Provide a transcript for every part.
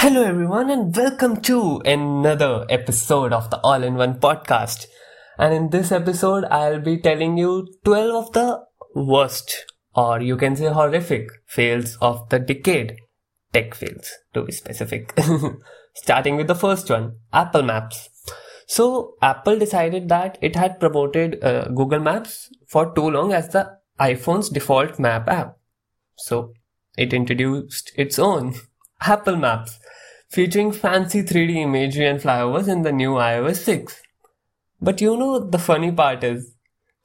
Hello, everyone, and welcome to another episode of the All in One podcast. And in this episode, I'll be telling you 12 of the worst, or you can say horrific, fails of the decade. Tech fails, to be specific. Starting with the first one Apple Maps. So, Apple decided that it had promoted uh, Google Maps for too long as the iPhone's default map app. So, it introduced its own Apple Maps featuring fancy 3D imagery and flyovers in the new iOS 6. But you know, the funny part is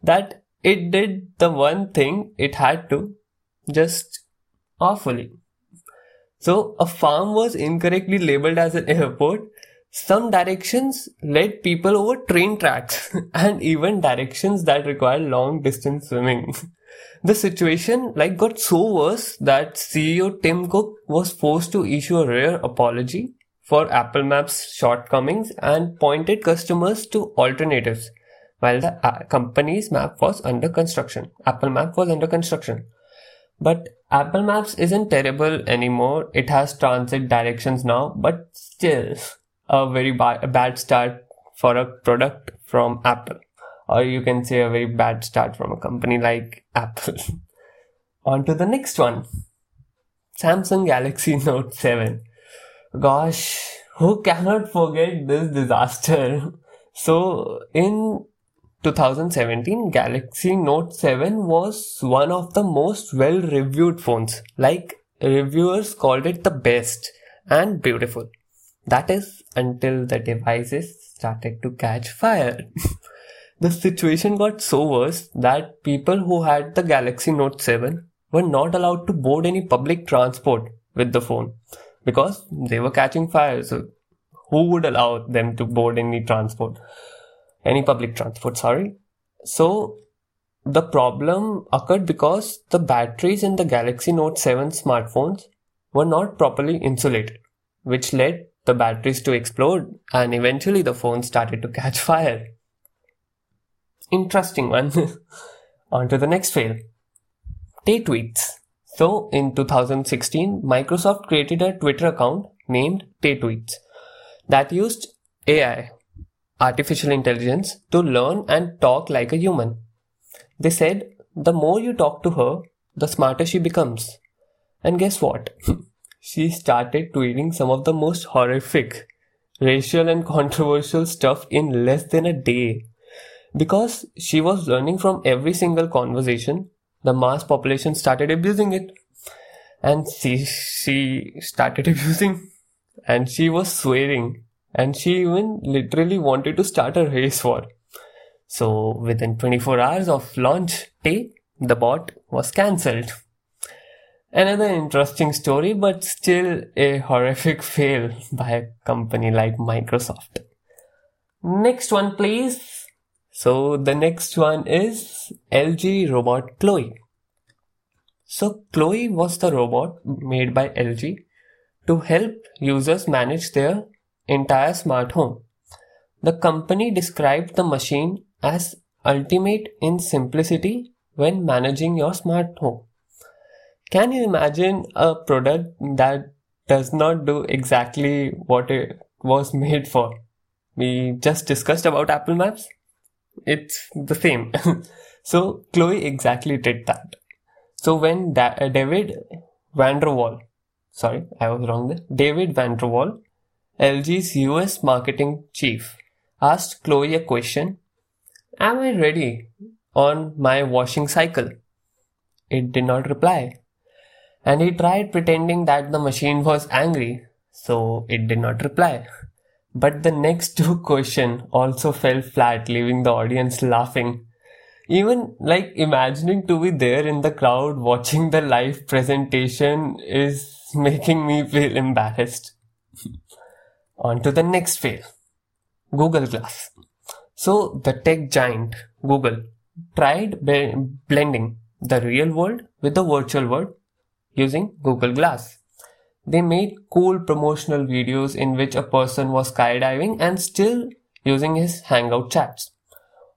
that it did the one thing it had to just awfully. So, a farm was incorrectly labeled as an airport. Some directions led people over train tracks and even directions that require long distance swimming. The situation like got so worse that CEO Tim Cook was forced to issue a rare apology for Apple Maps shortcomings and pointed customers to alternatives while the uh, company's map was under construction. Apple Map was under construction. But Apple Maps isn't terrible anymore. It has transit directions now, but still a very ba- bad start for a product from Apple or you can say a very bad start from a company like Apple. On to the next one Samsung Galaxy Note 7. Gosh, who cannot forget this disaster? So, in 2017, Galaxy Note 7 was one of the most well reviewed phones. Like, reviewers called it the best and beautiful. That is until the devices started to catch fire. The situation got so worse that people who had the Galaxy Note 7 were not allowed to board any public transport with the phone because they were catching fire. So, who would allow them to board any transport? Any public transport, sorry. So, the problem occurred because the batteries in the Galaxy Note 7 smartphones were not properly insulated, which led the batteries to explode and eventually the phone started to catch fire. Interesting one. On to the next fail. Tay tweets. So in 2016, Microsoft created a Twitter account named Tay tweets that used AI, artificial intelligence, to learn and talk like a human. They said the more you talk to her, the smarter she becomes. And guess what? she started tweeting some of the most horrific, racial and controversial stuff in less than a day. Because she was learning from every single conversation, the mass population started abusing it. And she, she started abusing and she was swearing and she even literally wanted to start a race war. So within 24 hours of launch day, the bot was cancelled. Another interesting story, but still a horrific fail by a company like Microsoft. Next one, please. So the next one is LG robot Chloe. So Chloe was the robot made by LG to help users manage their entire smart home. The company described the machine as ultimate in simplicity when managing your smart home. Can you imagine a product that does not do exactly what it was made for? We just discussed about Apple Maps it's the same. so Chloe exactly did that. So when da- uh, David VanderWaal, sorry, I was wrong there. David VanderWaal, LG's US marketing chief, asked Chloe a question. Am I ready on my washing cycle? It did not reply. And he tried pretending that the machine was angry, so it did not reply. But the next two question also fell flat, leaving the audience laughing. Even like imagining to be there in the crowd watching the live presentation is making me feel embarrassed. On to the next fail. Google Glass. So the tech giant Google tried be- blending the real world with the virtual world using Google Glass. They made cool promotional videos in which a person was skydiving and still using his Hangout chats.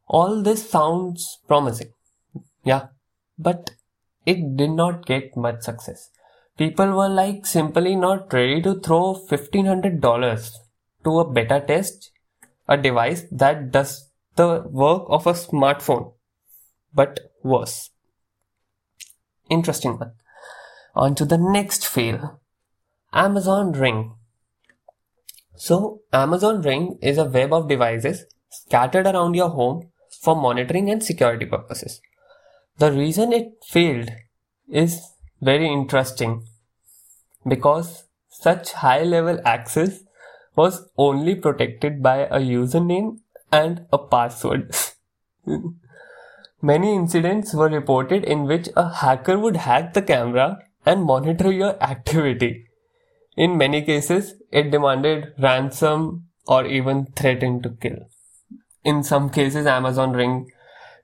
All this sounds promising. Yeah, but it did not get much success. people were like simply not ready to throw $1500 to a beta test a device that does the work of a smartphone but worse interesting one on to the next fail amazon ring so amazon ring is a web of devices scattered around your home for monitoring and security purposes the reason it failed is very interesting because such high level access was only protected by a username and a password. Many incidents were reported in which a hacker would hack the camera and monitor your activity. In many cases, it demanded ransom or even threatened to kill. In some cases, Amazon Ring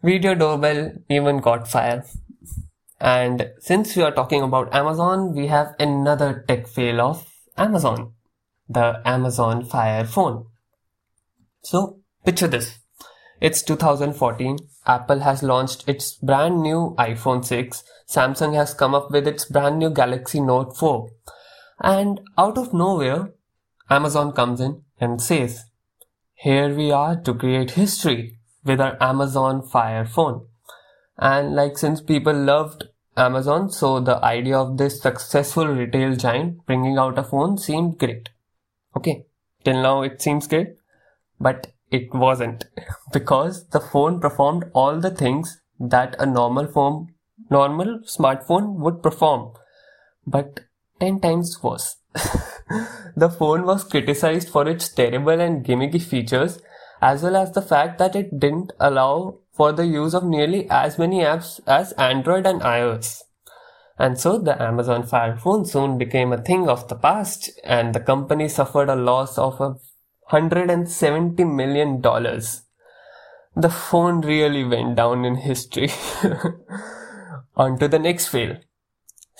video doorbell even caught fire. And since we are talking about Amazon, we have another tech fail of Amazon, the Amazon Fire phone. So picture this. It's 2014. Apple has launched its brand new iPhone 6. Samsung has come up with its brand new Galaxy Note 4. And out of nowhere, Amazon comes in and says, here we are to create history with our Amazon Fire phone. And like since people loved Amazon, so the idea of this successful retail giant bringing out a phone seemed great. Okay, till now it seems great, but it wasn't because the phone performed all the things that a normal phone, normal smartphone would perform, but 10 times worse. the phone was criticized for its terrible and gimmicky features as well as the fact that it didn't allow for the use of nearly as many apps as Android and iOS. And so the Amazon Fire phone soon became a thing of the past and the company suffered a loss of a $170 million. The phone really went down in history. On to the next fail.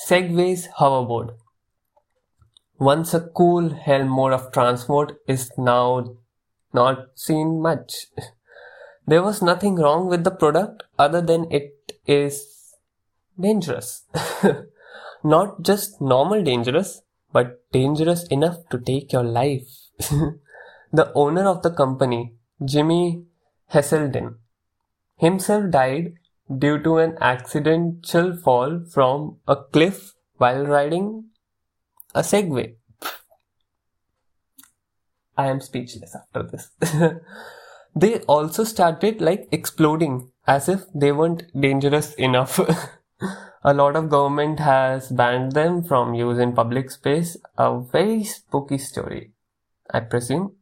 Segway's hoverboard. Once a cool hell mode of transport is now not seen much. There was nothing wrong with the product other than it is dangerous. Not just normal dangerous, but dangerous enough to take your life. the owner of the company, Jimi Heselden, himself died due to an accidental fall from a cliff while riding a Segway. I am speechless after this. they also started like exploding as if they weren't dangerous enough. a lot of government has banned them from use in public space. A very spooky story, I presume.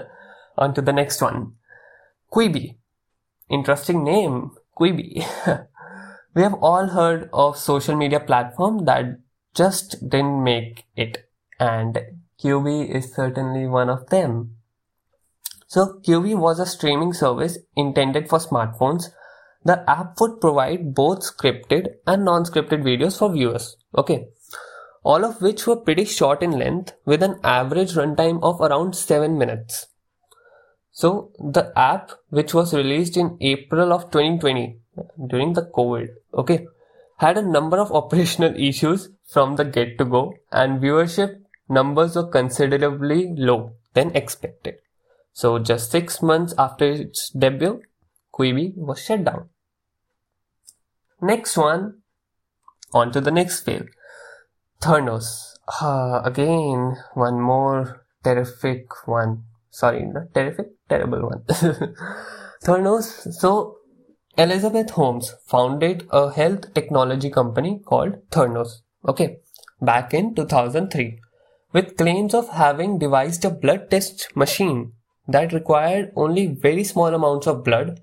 On to the next one. Quibi. Interesting name, Quibi. we have all heard of social media platform that just didn't make it and Quibi is certainly one of them. So Quibi was a streaming service intended for smartphones. The app would provide both scripted and non-scripted videos for viewers. Okay. All of which were pretty short in length with an average runtime of around 7 minutes. So the app which was released in April of 2020 during the COVID, okay, had a number of operational issues from the get to go and viewership numbers were considerably low than expected. So just six months after its debut, Quibi was shut down. Next one, on to the next fail. Theranos. Uh, again, one more terrific one. Sorry, not terrific, terrible one. Theranos. So, Elizabeth Holmes founded a health technology company called Theranos. Okay, back in 2003 with claims of having devised a blood test machine that required only very small amounts of blood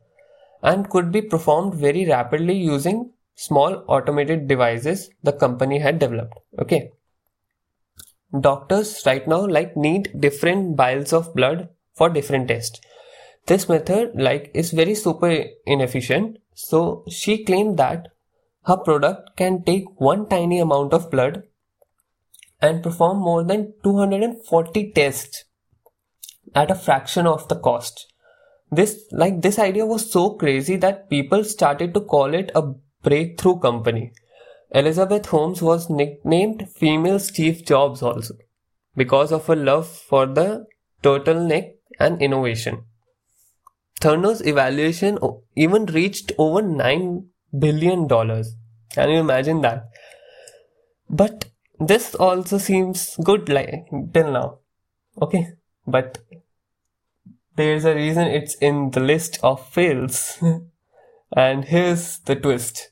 and could be performed very rapidly using small automated devices the company had developed. Okay. Doctors right now like need different vials of blood for different tests. This method like is very super inefficient. So she claimed that her product can take one tiny amount of blood and perform more than 240 tests at a fraction of the cost. This, like, this idea was so crazy that people started to call it a breakthrough company. Elizabeth Holmes was nicknamed Female Steve Jobs also because of her love for the turtleneck and innovation. Theranos' evaluation even reached over $9 billion. Can you imagine that? But this also seems good like till now. Okay. But there's a reason it's in the list of fails. and here's the twist.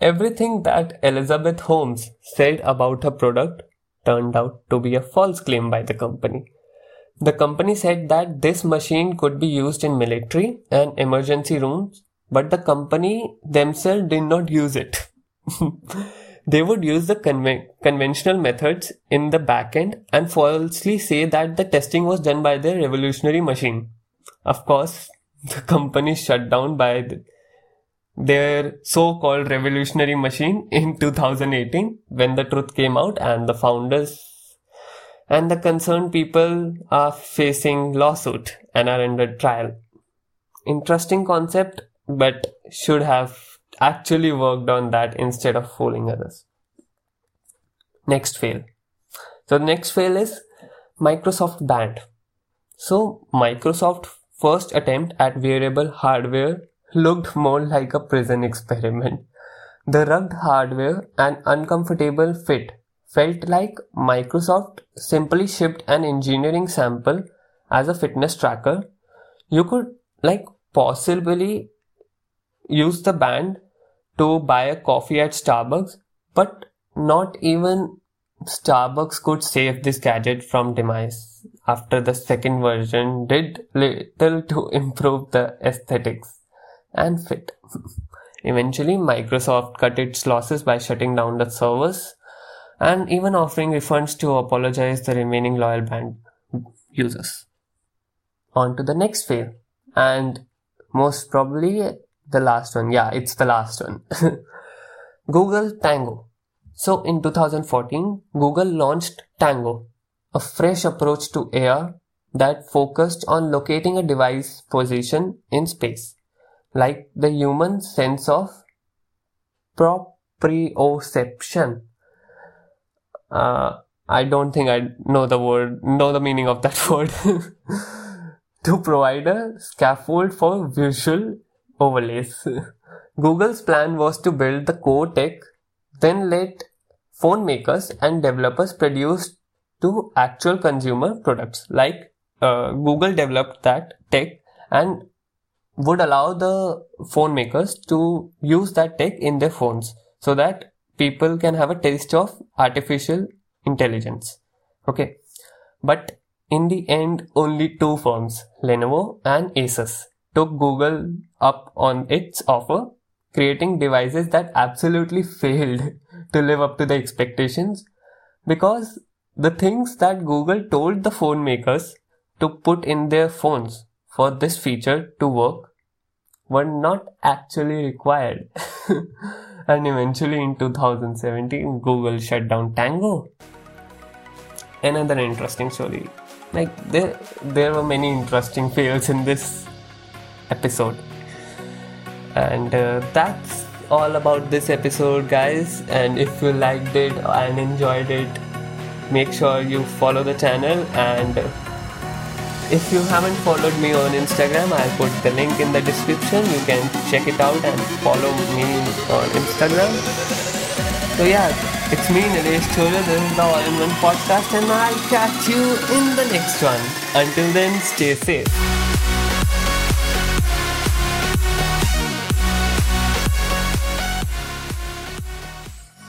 Everything that Elizabeth Holmes said about her product turned out to be a false claim by the company. The company said that this machine could be used in military and emergency rooms, but the company themselves did not use it. they would use the conven- conventional methods in the backend and falsely say that the testing was done by their revolutionary machine. Of course, the company shut down by the, their so-called revolutionary machine in 2018 when the truth came out and the founders and the concerned people are facing lawsuit and are under trial. Interesting concept, but should have actually worked on that instead of fooling others. Next fail. So the next fail is Microsoft Band. So Microsoft first attempt at wearable hardware looked more like a prison experiment. The rugged hardware and uncomfortable fit felt like Microsoft simply shipped an engineering sample as a fitness tracker. You could like possibly use the band to buy a coffee at Starbucks, but not even Starbucks could save this gadget from demise after the second version did little to improve the aesthetics and fit. Eventually, Microsoft cut its losses by shutting down the servers and even offering refunds to apologize the remaining loyal band users. On to the next fail, and most probably the last one. Yeah, it's the last one. Google Tango. So in 2014, Google launched Tango, a fresh approach to AR that focused on locating a device position in space like the human sense of proprioception. Uh, I don't think I know the word, know the meaning of that word. to provide a scaffold for visual overlays. Google's plan was to build the core tech, then let phone makers and developers produce to actual consumer products. Like uh, Google developed that tech and would allow the phone makers to use that tech in their phones so that people can have a taste of artificial intelligence. Okay. But in the end, only two firms, Lenovo and Asus, took Google up on its offer, creating devices that absolutely failed to live up to the expectations because the things that Google told the phone makers to put in their phones for this feature to work were not actually required. and eventually in 2017, Google shut down Tango. Another interesting story. Like there, there were many interesting fails in this episode, and uh, that's all about this episode, guys. And if you liked it and enjoyed it, make sure you follow the channel and if you haven't followed me on Instagram, I'll put the link in the description. You can check it out and follow me on Instagram. So yeah, it's me, Nilesh Choja. This is the All-in-One Podcast and I'll catch you in the next one. Until then, stay safe.